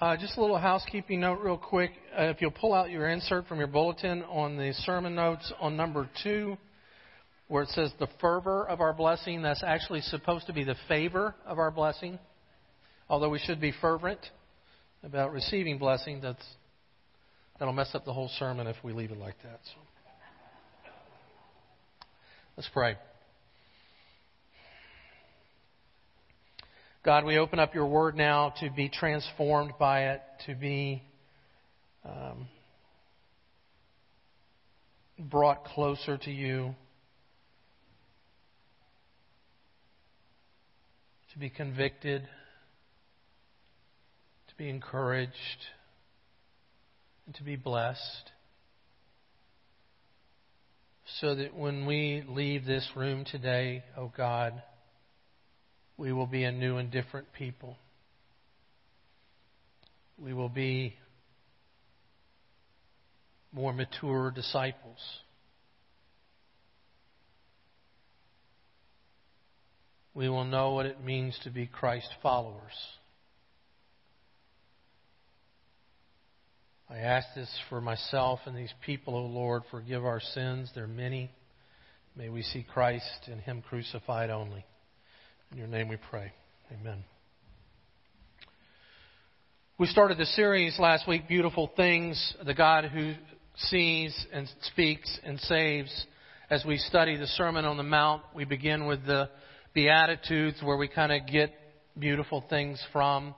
Uh, just a little housekeeping note, real quick. Uh, if you'll pull out your insert from your bulletin on the sermon notes on number two, where it says the fervor of our blessing, that's actually supposed to be the favor of our blessing. Although we should be fervent about receiving blessing, that's, that'll mess up the whole sermon if we leave it like that. So. Let's pray. God, we open up your word now to be transformed by it, to be um, brought closer to you, to be convicted, to be encouraged, and to be blessed. So that when we leave this room today, oh God, we will be a new and different people. We will be more mature disciples. We will know what it means to be Christ followers. I ask this for myself and these people, O oh Lord. Forgive our sins. They're many. May we see Christ and Him crucified only. In your name we pray. Amen. We started the series last week, Beautiful Things, the God who sees and speaks and saves. As we study the Sermon on the Mount, we begin with the Beatitudes where we kind of get beautiful things from.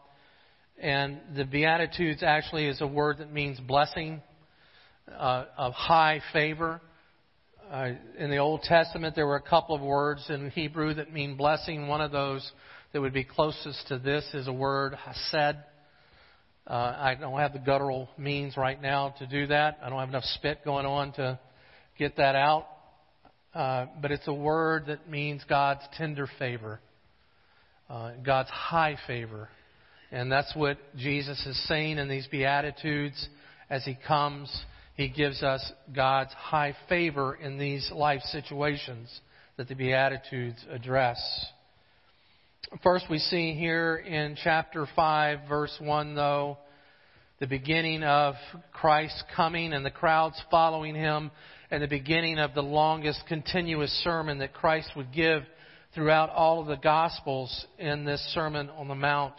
And the Beatitudes actually is a word that means blessing, uh, of high favor. Uh, in the Old Testament, there were a couple of words in Hebrew that mean blessing. One of those that would be closest to this is a word, hesed. Uh, I don't have the guttural means right now to do that. I don't have enough spit going on to get that out. Uh, but it's a word that means God's tender favor, uh, God's high favor. And that's what Jesus is saying in these Beatitudes as he comes he gives us God's high favor in these life situations that the Beatitudes address. First, we see here in chapter 5, verse 1, though, the beginning of Christ coming and the crowds following him, and the beginning of the longest continuous sermon that Christ would give throughout all of the Gospels in this Sermon on the Mount.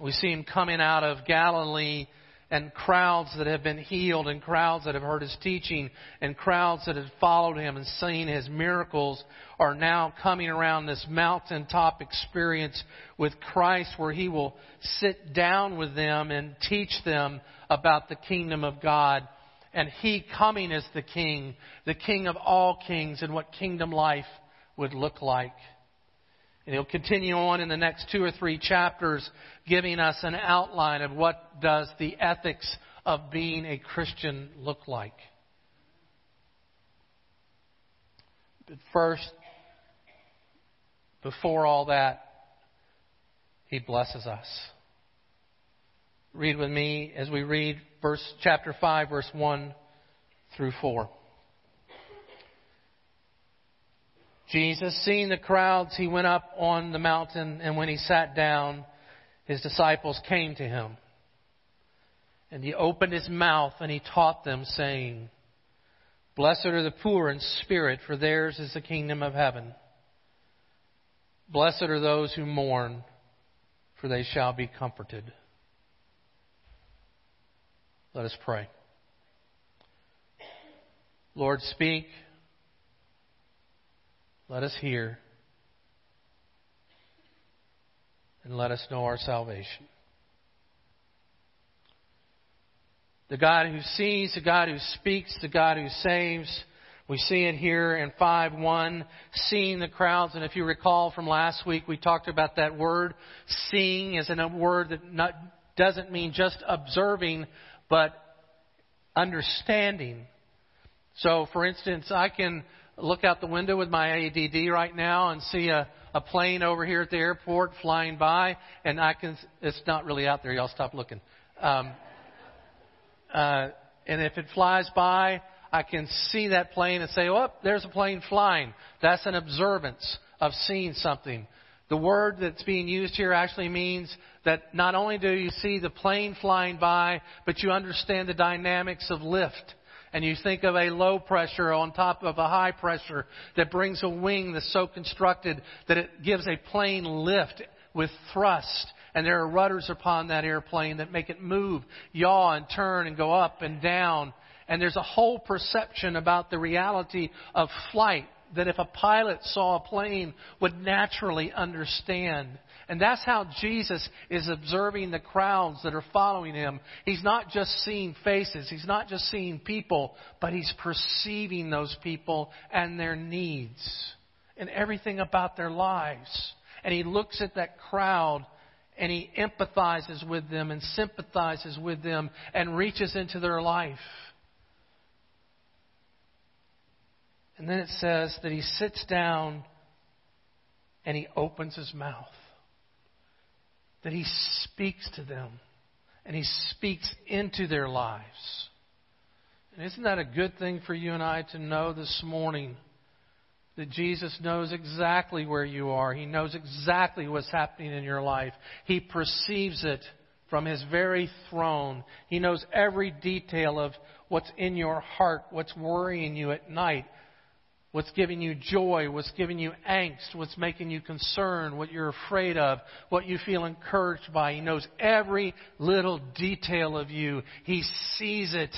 We see him coming out of Galilee and crowds that have been healed and crowds that have heard his teaching and crowds that have followed him and seen his miracles are now coming around this mountaintop experience with Christ where he will sit down with them and teach them about the kingdom of God. And he coming as the king, the king of all kings and what kingdom life would look like. And he'll continue on in the next two or three chapters giving us an outline of what does the ethics of being a Christian look like. But first, before all that, he blesses us. Read with me as we read verse chapter 5 verse 1 through 4. Jesus, seeing the crowds, he went up on the mountain, and when he sat down, his disciples came to him. And he opened his mouth and he taught them, saying, Blessed are the poor in spirit, for theirs is the kingdom of heaven. Blessed are those who mourn, for they shall be comforted. Let us pray. Lord, speak. Let us hear. And let us know our salvation. The God who sees, the God who speaks, the God who saves. We see it here in 5 1, seeing the crowds. And if you recall from last week, we talked about that word. Seeing is a word that not, doesn't mean just observing, but understanding. So, for instance, I can look out the window with my ADD right now and see a, a plane over here at the airport flying by, and I can. It's not really out there. Y'all stop looking. Um, uh, and if it flies by, I can see that plane and say, "Oh, there's a plane flying." That's an observance of seeing something. The word that's being used here actually means that not only do you see the plane flying by, but you understand the dynamics of lift. And you think of a low pressure on top of a high pressure that brings a wing that's so constructed that it gives a plane lift with thrust. And there are rudders upon that airplane that make it move, yaw, and turn and go up and down. And there's a whole perception about the reality of flight that if a pilot saw a plane would naturally understand. And that's how Jesus is observing the crowds that are following him. He's not just seeing faces, he's not just seeing people, but he's perceiving those people and their needs and everything about their lives. And he looks at that crowd and he empathizes with them and sympathizes with them and reaches into their life. And then it says that he sits down and he opens his mouth. That he speaks to them and he speaks into their lives. And isn't that a good thing for you and I to know this morning? That Jesus knows exactly where you are. He knows exactly what's happening in your life. He perceives it from His very throne. He knows every detail of what's in your heart, what's worrying you at night, what's giving you joy, what's giving you angst, what's making you concerned, what you're afraid of, what you feel encouraged by. He knows every little detail of you. He sees it.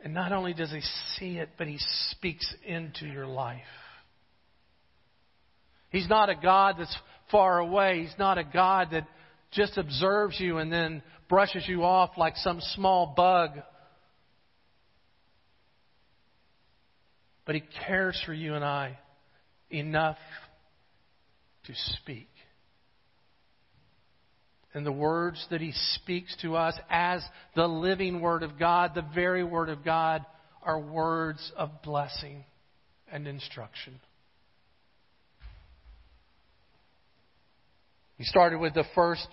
And not only does he see it, but he speaks into your life. He's not a God that's far away. He's not a God that just observes you and then brushes you off like some small bug But He cares for you and I enough to speak. And the words that He speaks to us as the living Word of God, the very Word of God, are words of blessing and instruction. He started with the first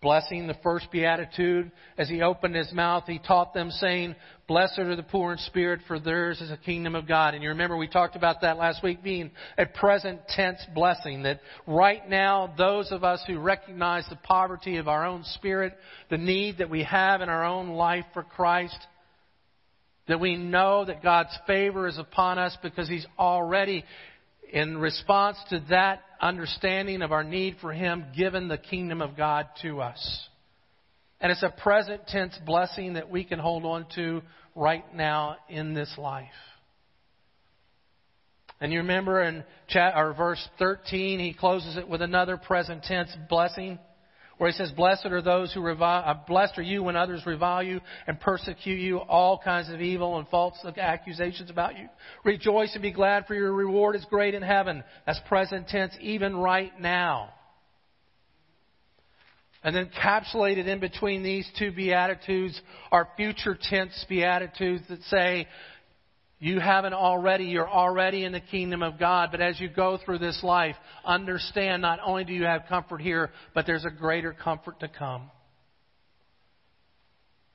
blessing, the first beatitude. As he opened his mouth, he taught them, saying, Blessed are the poor in spirit, for theirs is the kingdom of God. And you remember we talked about that last week being a present tense blessing. That right now, those of us who recognize the poverty of our own spirit, the need that we have in our own life for Christ, that we know that God's favor is upon us because He's already in response to that understanding of our need for Him, given the kingdom of God to us. And it's a present tense blessing that we can hold on to right now in this life. And you remember in chat, or verse 13, he closes it with another present tense blessing where he says, Blessed are those who revile, uh, blessed are you when others revile you and persecute you, all kinds of evil and false accusations about you. Rejoice and be glad, for your reward is great in heaven. That's present tense, even right now. And then encapsulated in between these two Beatitudes are future tense Beatitudes that say, you haven't already, you're already in the kingdom of God, but as you go through this life, understand not only do you have comfort here, but there's a greater comfort to come.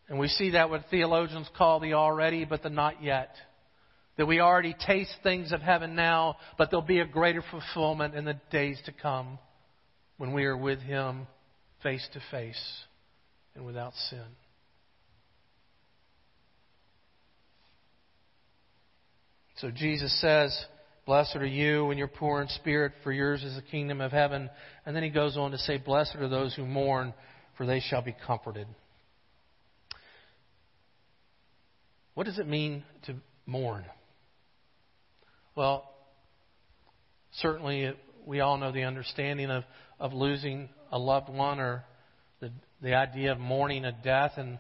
And we see that what theologians call the already, but the not yet. That we already taste things of heaven now, but there'll be a greater fulfillment in the days to come when we are with Him face to face and without sin. So Jesus says, Blessed are you when you're poor in spirit, for yours is the kingdom of heaven. And then he goes on to say, Blessed are those who mourn, for they shall be comforted. What does it mean to mourn? Well, certainly we all know the understanding of, of losing a loved one or the, the idea of mourning a death. And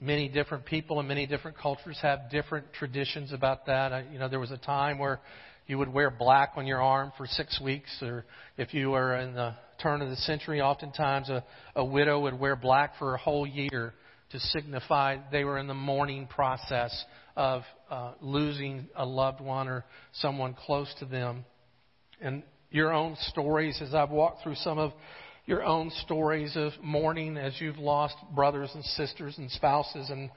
many different people in many different cultures have different traditions about that. I, you know, there was a time where you would wear black on your arm for six weeks, or if you were in the turn of the century, oftentimes a, a widow would wear black for a whole year to signify they were in the mourning process of uh, losing a loved one or someone close to them. And your own stories, as I've walked through some of your own stories of mourning as you've lost brothers and sisters and spouses. And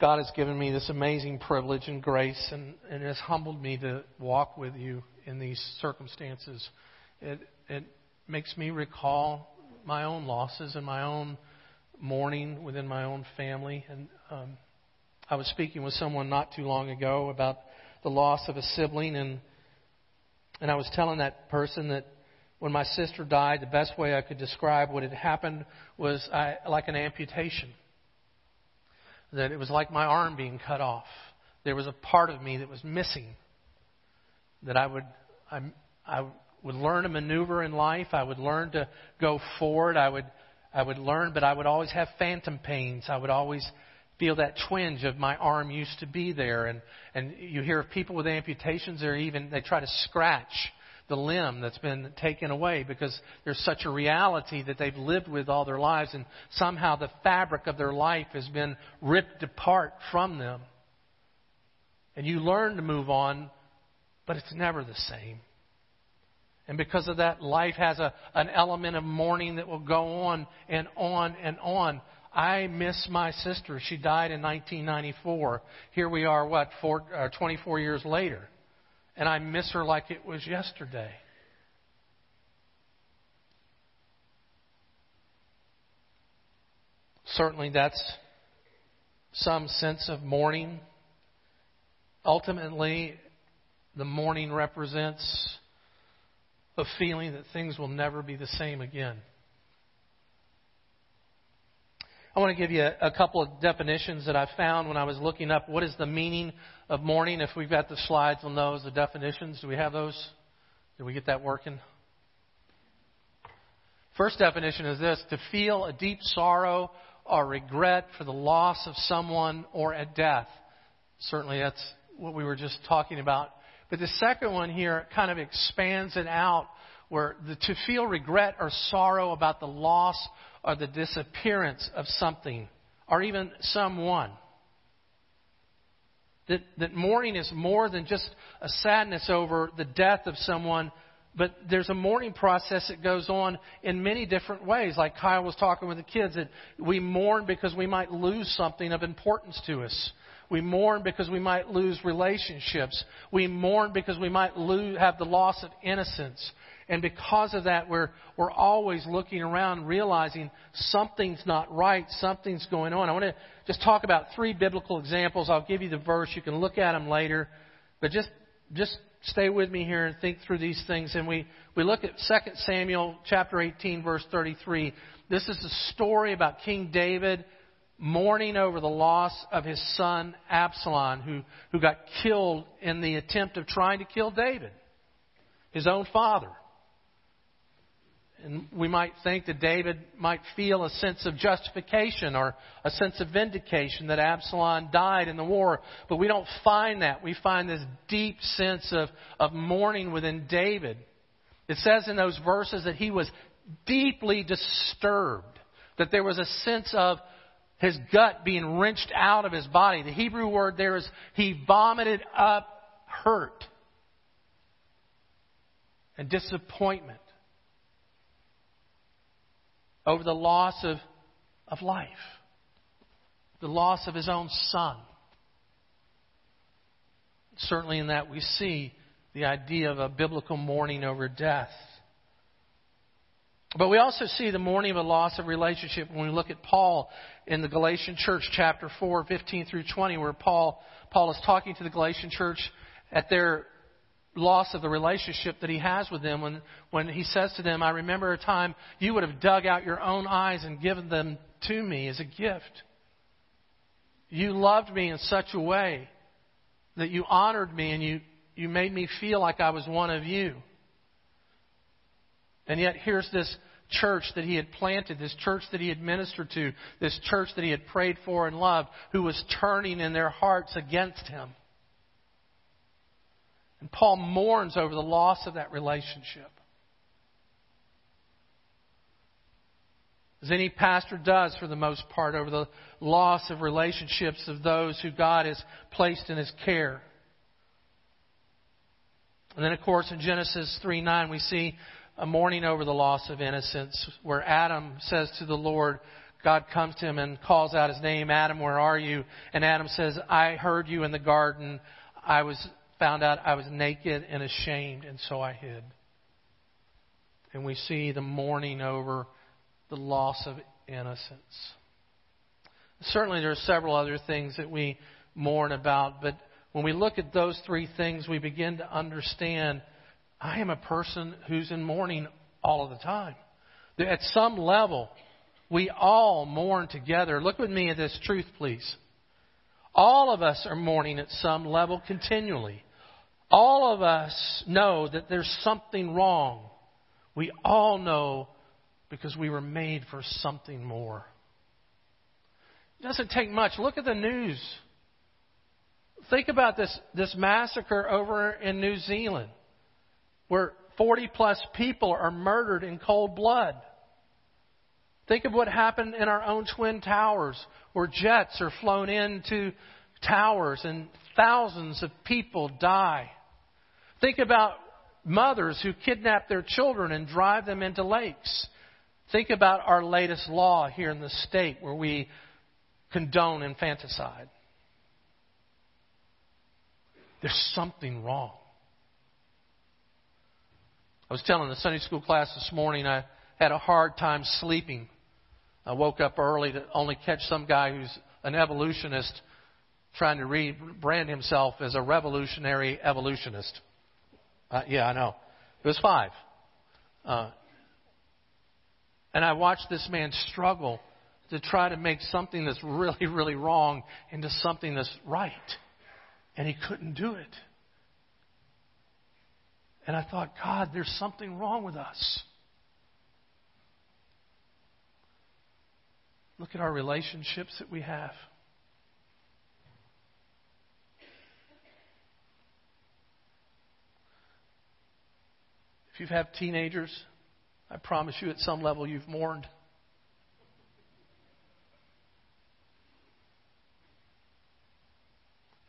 God has given me this amazing privilege and grace and, and has humbled me to walk with you in these circumstances It, it makes me recall my own losses and my own mourning within my own family. And um, I was speaking with someone not too long ago about the loss of a sibling, and and I was telling that person that when my sister died, the best way I could describe what had happened was I, like an amputation. That it was like my arm being cut off. There was a part of me that was missing. That I would, I, I would learn to maneuver in life. I would learn to go forward. I would, I would learn, but I would always have phantom pains. I would always feel that twinge of my arm used to be there. And, and you hear of people with amputations, they're even, they try to scratch the limb that's been taken away because there's such a reality that they've lived with all their lives and somehow the fabric of their life has been ripped apart from them. And you learn to move on, but it's never the same. And because of that, life has a, an element of mourning that will go on and on and on. I miss my sister. She died in 1994. Here we are, what, four, uh, 24 years later and I miss her like it was yesterday. Certainly, that's some sense of mourning. Ultimately, the mourning represents a feeling that things will never be the same again. I want to give you a, couple of definitions that I found when I was looking up what is the meaning of mourning. If we've got the slides on those, the definitions, do we have those? Did we get that working? First definition is this to feel a deep sorrow or regret for the loss of someone or a death. Certainly, that's what we were just talking about. But the second one here kind of expands it out where the, to feel regret or sorrow about the loss or the disappearance of something or even someone. That, that mourning is more than just a sadness over the death of someone, but there's a mourning process that goes on in many different ways. Like Kyle was talking with the kids, that we mourn because we might lose something of importance to us. We mourn because we might lose relationships. We mourn because we might lose, have the loss of innocence. And because of that, we're, we're always looking around, realizing something's not right, something's going on. I want to just talk about three biblical examples. I'll give you the verse. You can look at them later. But just, just stay with me here and think through these things. And we, we look at 2 Samuel chapter 18, verse 33. This is a story about King David mourning over the loss of his son Absalom, who, who got killed in the attempt of trying to kill David, his own father. And we might think that David might feel a sense of justification or a sense of vindication that Absalom died in the war. But we don't find that. We find this deep sense of, of mourning within David. It says in those verses that he was deeply disturbed, that there was a sense of his gut being wrenched out of his body. The Hebrew word there is he vomited up hurt and disappointment over the loss of, of life, the loss of his own son. Certainly, in that, we see the idea of a biblical mourning over death. But we also see the mourning of a loss of relationship when we look at Paul in the Galatian church, chapter 4, 15 through 20, where Paul, Paul is talking to the Galatian church at their loss of the relationship that he has with them when, when he says to them, I remember a time you would have dug out your own eyes and given them to me as a gift. You loved me in such a way that you honored me and you, you made me feel like I was one of you. And yet here's this church that he had planted, this church that he had ministered to, this church that he had prayed for and loved, who was turning in their hearts against him. And Paul mourns over the loss of that relationship. As any pastor does for the most part over the loss of relationships of those who God has placed in his care. And then, of course, in Genesis 3 9, we see a mourning over the loss of innocence, where Adam says to the Lord, God comes to him and calls out his name, Adam, where are you? And Adam says, I heard you in the garden. I was found out I was naked and ashamed, and so I hid. and we see the mourning over the loss of innocence. Certainly, there are several other things that we mourn about, but when we look at those three things, we begin to understand I am a person who's in mourning all of the time. At some level, we all mourn together. Look with me at this truth, please. All of us are mourning at some level continually. All of us know that there's something wrong. We all know because we were made for something more. It doesn't take much. Look at the news. Think about this, this massacre over in New Zealand where 40 plus people are murdered in cold blood. Think of what happened in our own Twin Towers where jets are flown into towers and thousands of people die. Think about mothers who kidnap their children and drive them into lakes. Think about our latest law here in the state where we condone infanticide. There's something wrong. I was telling the Sunday school class this morning I had a hard time sleeping. I woke up early to only catch some guy who's an evolutionist trying to rebrand himself as a revolutionary evolutionist. Uh, yeah, I know. It was five. Uh, and I watched this man struggle to try to make something that's really, really wrong into something that's right. And he couldn't do it. And I thought, God, there's something wrong with us. Look at our relationships that we have. If you've teenagers, I promise you at some level you've mourned.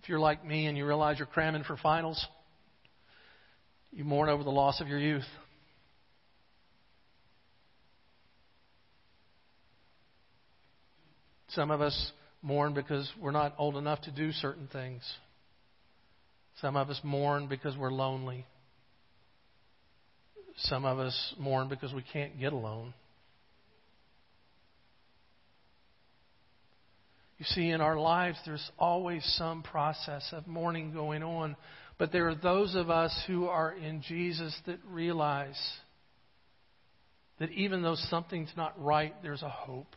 If you're like me and you realize you're cramming for finals, you mourn over the loss of your youth. Some of us mourn because we're not old enough to do certain things. Some of us mourn because we're lonely. Some of us mourn because we can't get alone. You see, in our lives, there's always some process of mourning going on. But there are those of us who are in Jesus that realize that even though something's not right, there's a hope.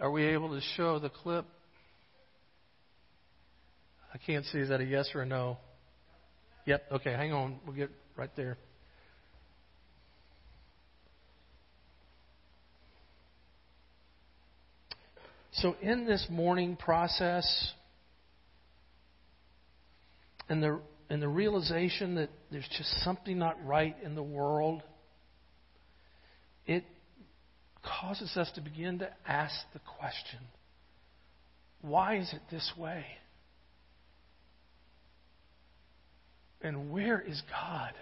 Are we able to show the clip? I can't see. Is that a yes or a no? Yep. Okay, hang on. We'll get right there. So, in this mourning process, and the, and the realization that there's just something not right in the world, it causes us to begin to ask the question why is it this way? And where is God?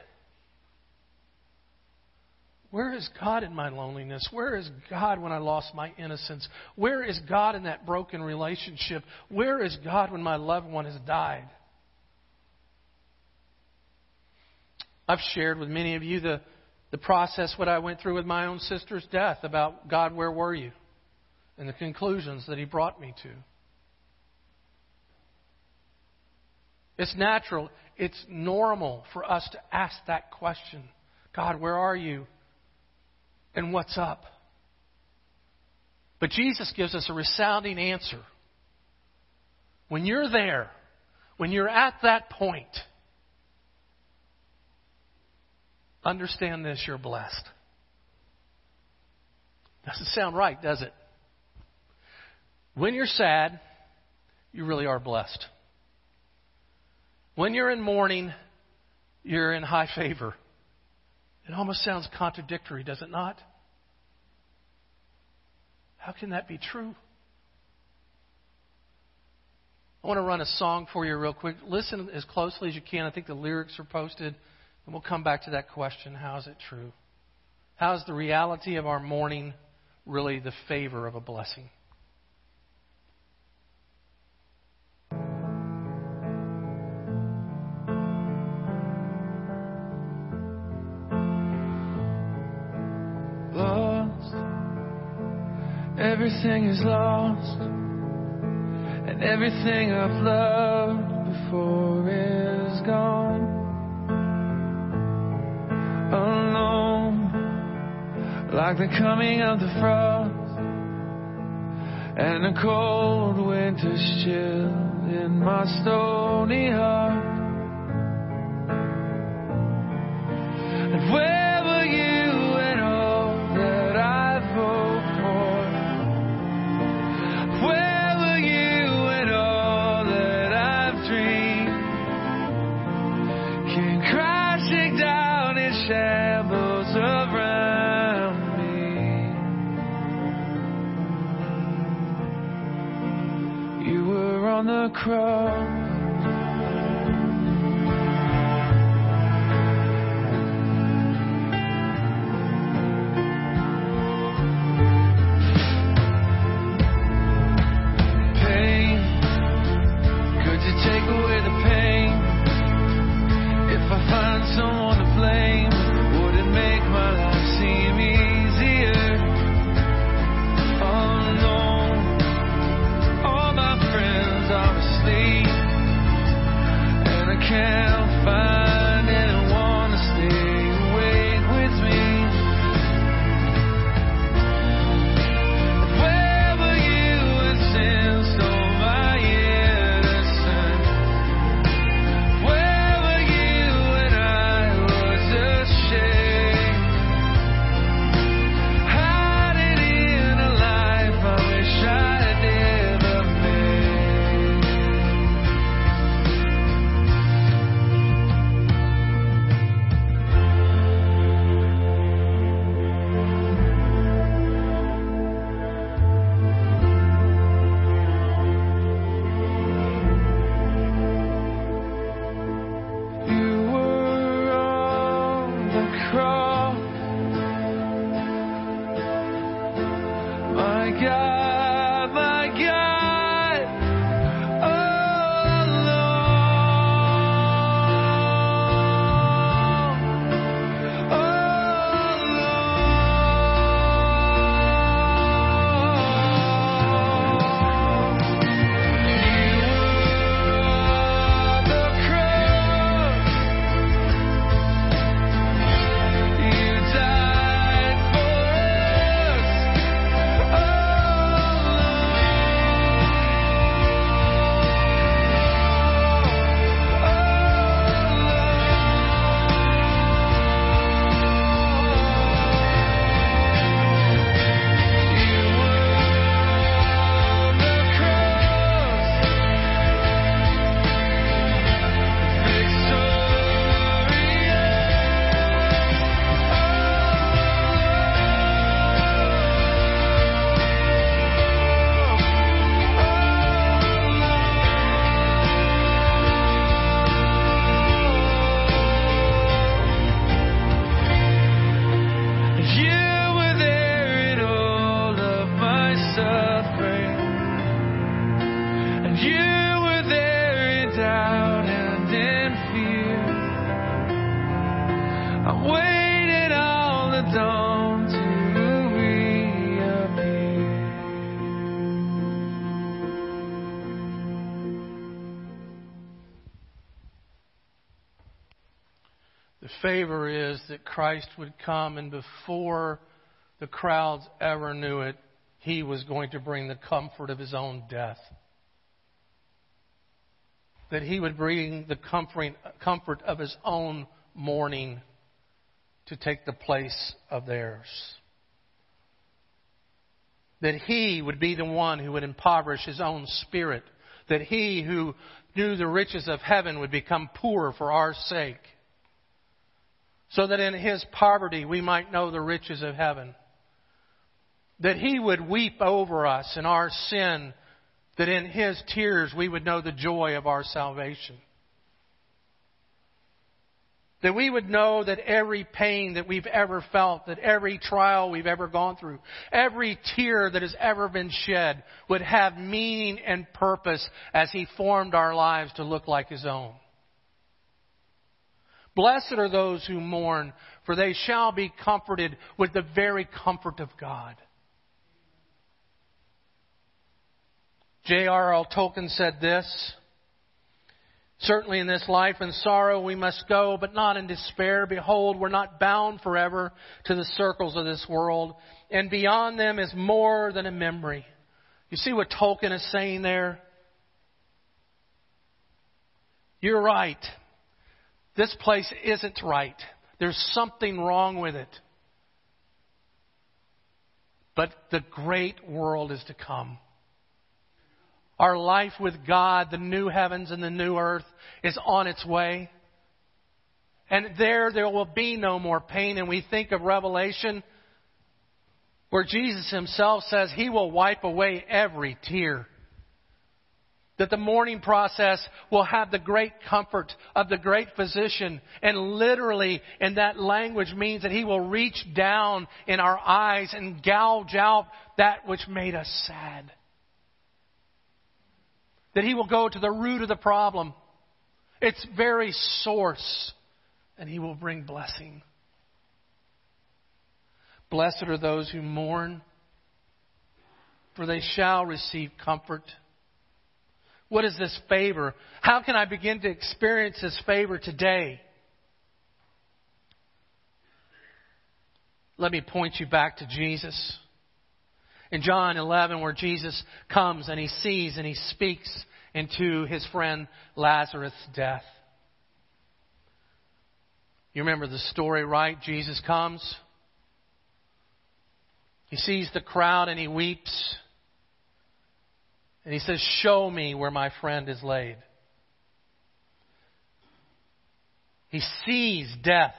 Where is God in my loneliness? Where is God when I lost my innocence? Where is God in that broken relationship? Where is God when my loved one has died? I've shared with many of you the, the process what I went through with my own sister's death about God, where were you? And the conclusions that He brought me to. It's natural, it's normal for us to ask that question God, where are you? and what's up. But Jesus gives us a resounding answer. When you're there, when you're at that point, understand this you're blessed. Doesn't sound right, does it? When you're sad, you really are blessed. When you're in mourning, you're in high favor. It almost sounds contradictory, does it not? How can that be true? I want to run a song for you real quick. Listen as closely as you can. I think the lyrics are posted, and we'll come back to that question how is it true? How is the reality of our mourning really the favor of a blessing? Everything is lost, and everything I've loved before is gone. Alone, like the coming of the frost, and a cold winter's chill in my stony heart. Cross. Favor is that Christ would come, and before the crowds ever knew it, he was going to bring the comfort of his own death. That he would bring the comfort of his own mourning to take the place of theirs. That he would be the one who would impoverish his own spirit. That he who knew the riches of heaven would become poor for our sake so that in his poverty we might know the riches of heaven. That he would weep over us in our sin, that in his tears we would know the joy of our salvation. That we would know that every pain that we've ever felt, that every trial we've ever gone through, every tear that has ever been shed would have meaning and purpose as He formed our lives to look like His own. Blessed are those who mourn, for they shall be comforted with the very comfort of God. J.R.R. Tolkien said this Certainly in this life in sorrow we must go, but not in despair. Behold, we're not bound forever to the circles of this world, and beyond them is more than a memory. You see what Tolkien is saying there? You're right. This place isn't right. There's something wrong with it. But the great world is to come. Our life with God, the new heavens and the new earth, is on its way. And there, there will be no more pain. And we think of Revelation, where Jesus himself says he will wipe away every tear. That the mourning process will have the great comfort of the great physician. And literally, in that language, means that he will reach down in our eyes and gouge out that which made us sad that He will go to the root of the problem, its very source, and He will bring blessing. Blessed are those who mourn, for they shall receive comfort. What is this favor? How can I begin to experience this favor today? Let me point you back to Jesus in John 11 where Jesus comes and he sees and he speaks into his friend Lazarus' death. You remember the story, right? Jesus comes. He sees the crowd and he weeps. And he says, Show me where my friend is laid. He sees death.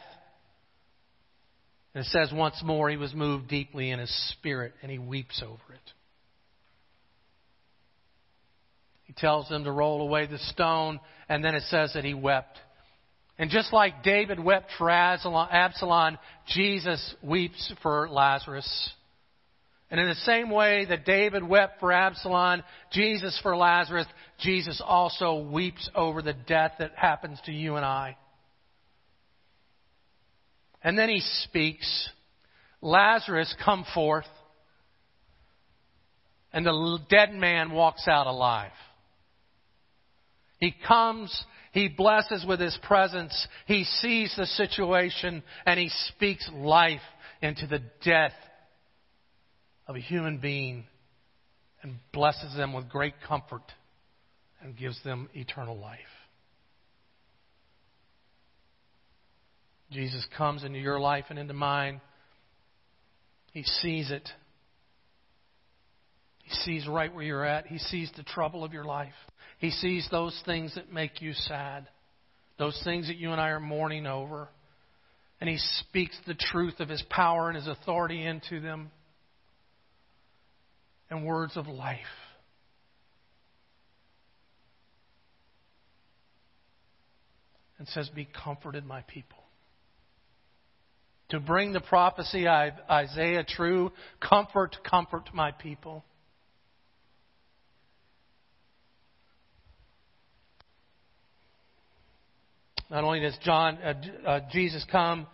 And it says once more, he was moved deeply in his spirit and he weeps over it. He tells them to roll away the stone, and then it says that he wept. And just like David wept for Absalom, Jesus weeps for Lazarus. And in the same way that David wept for Absalom, Jesus for Lazarus, Jesus also weeps over the death that happens to you and I. And then he speaks, Lazarus, come forth. And the dead man walks out alive. He comes, he blesses with his presence, he sees the situation, and he speaks life into the death of a human being and blesses them with great comfort and gives them eternal life. Jesus comes into your life and into mine. He sees it. He sees right where you're at. He sees the trouble of your life. He sees those things that make you sad, those things that you and I are mourning over. And He speaks the truth of His power and His authority into them and words of life. And says, Be comforted, my people to bring the prophecy of Isaiah true. Comfort, comfort my people. Not only does John, uh, uh, Jesus come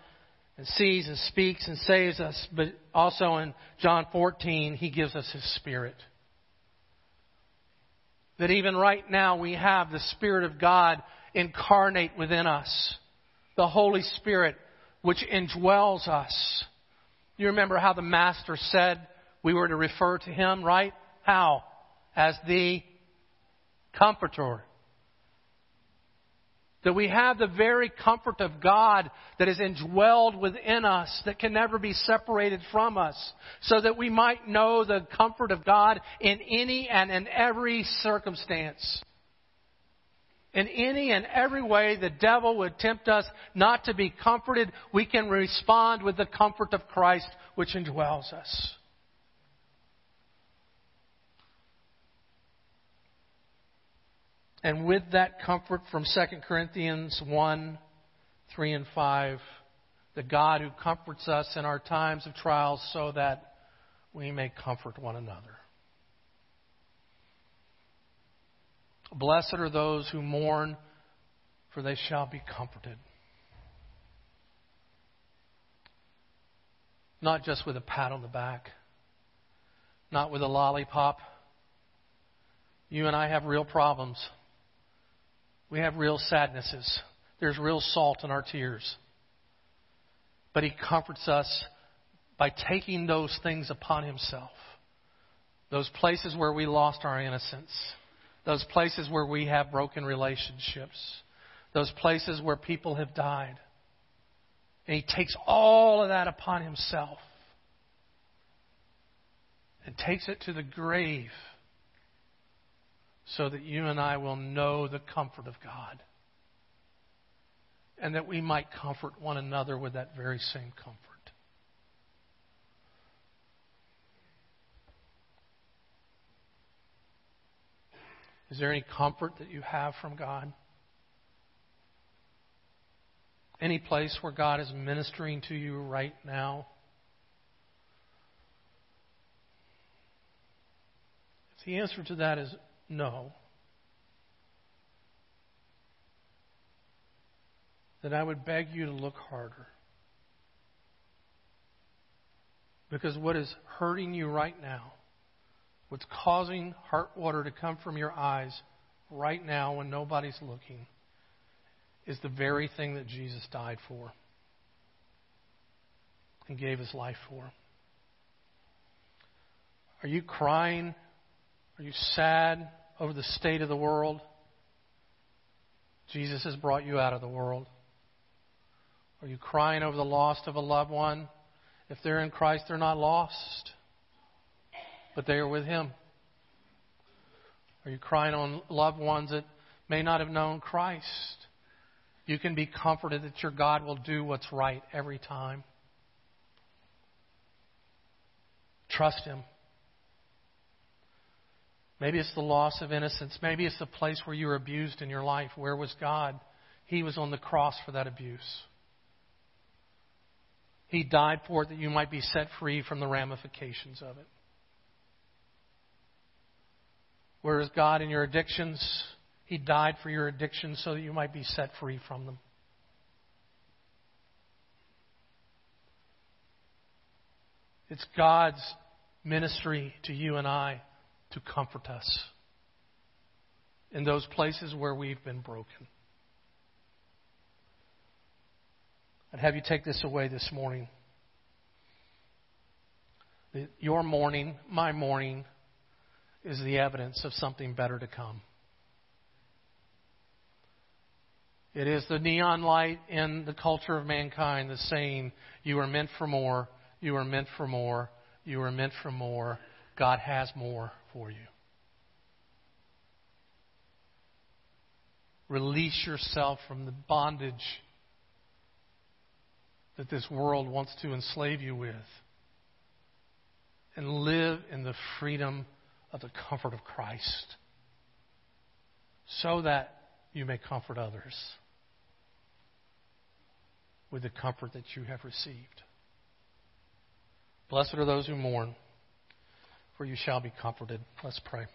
and sees and speaks and saves us, but also in John 14, he gives us his Spirit. That even right now we have the Spirit of God incarnate within us. The Holy Spirit which indwells us. You remember how the Master said we were to refer to him, right? How? As the Comforter. That we have the very comfort of God that is indwelled within us, that can never be separated from us, so that we might know the comfort of God in any and in every circumstance. In any and every way the devil would tempt us not to be comforted, we can respond with the comfort of Christ which indwells us. And with that comfort from 2 Corinthians 1 3 and 5, the God who comforts us in our times of trials so that we may comfort one another. Blessed are those who mourn, for they shall be comforted. Not just with a pat on the back, not with a lollipop. You and I have real problems. We have real sadnesses. There's real salt in our tears. But He comforts us by taking those things upon Himself. Those places where we lost our innocence. Those places where we have broken relationships. Those places where people have died. And He takes all of that upon Himself and takes it to the grave so that you and I will know the comfort of God. And that we might comfort one another with that very same comfort. Is there any comfort that you have from God? Any place where God is ministering to you right now? If the answer to that is no, then I would beg you to look harder. Because what is hurting you right now, what's causing heart water to come from your eyes right now when nobody's looking, is the very thing that Jesus died for and gave his life for. Are you crying are you sad over the state of the world? Jesus has brought you out of the world. Are you crying over the loss of a loved one? If they're in Christ, they're not lost, but they are with Him. Are you crying on loved ones that may not have known Christ? You can be comforted that your God will do what's right every time. Trust Him. Maybe it's the loss of innocence. Maybe it's the place where you were abused in your life. Where was God? He was on the cross for that abuse. He died for it that you might be set free from the ramifications of it. Where is God in your addictions? He died for your addictions so that you might be set free from them. It's God's ministry to you and I to comfort us in those places where we've been broken. I'd have you take this away this morning. Your mourning, my mourning, is the evidence of something better to come. It is the neon light in the culture of mankind that's saying, You are meant for more, you are meant for more, you are meant for more. God has more for you. Release yourself from the bondage that this world wants to enslave you with. And live in the freedom of the comfort of Christ so that you may comfort others with the comfort that you have received. Blessed are those who mourn for you shall be comforted. Let's pray.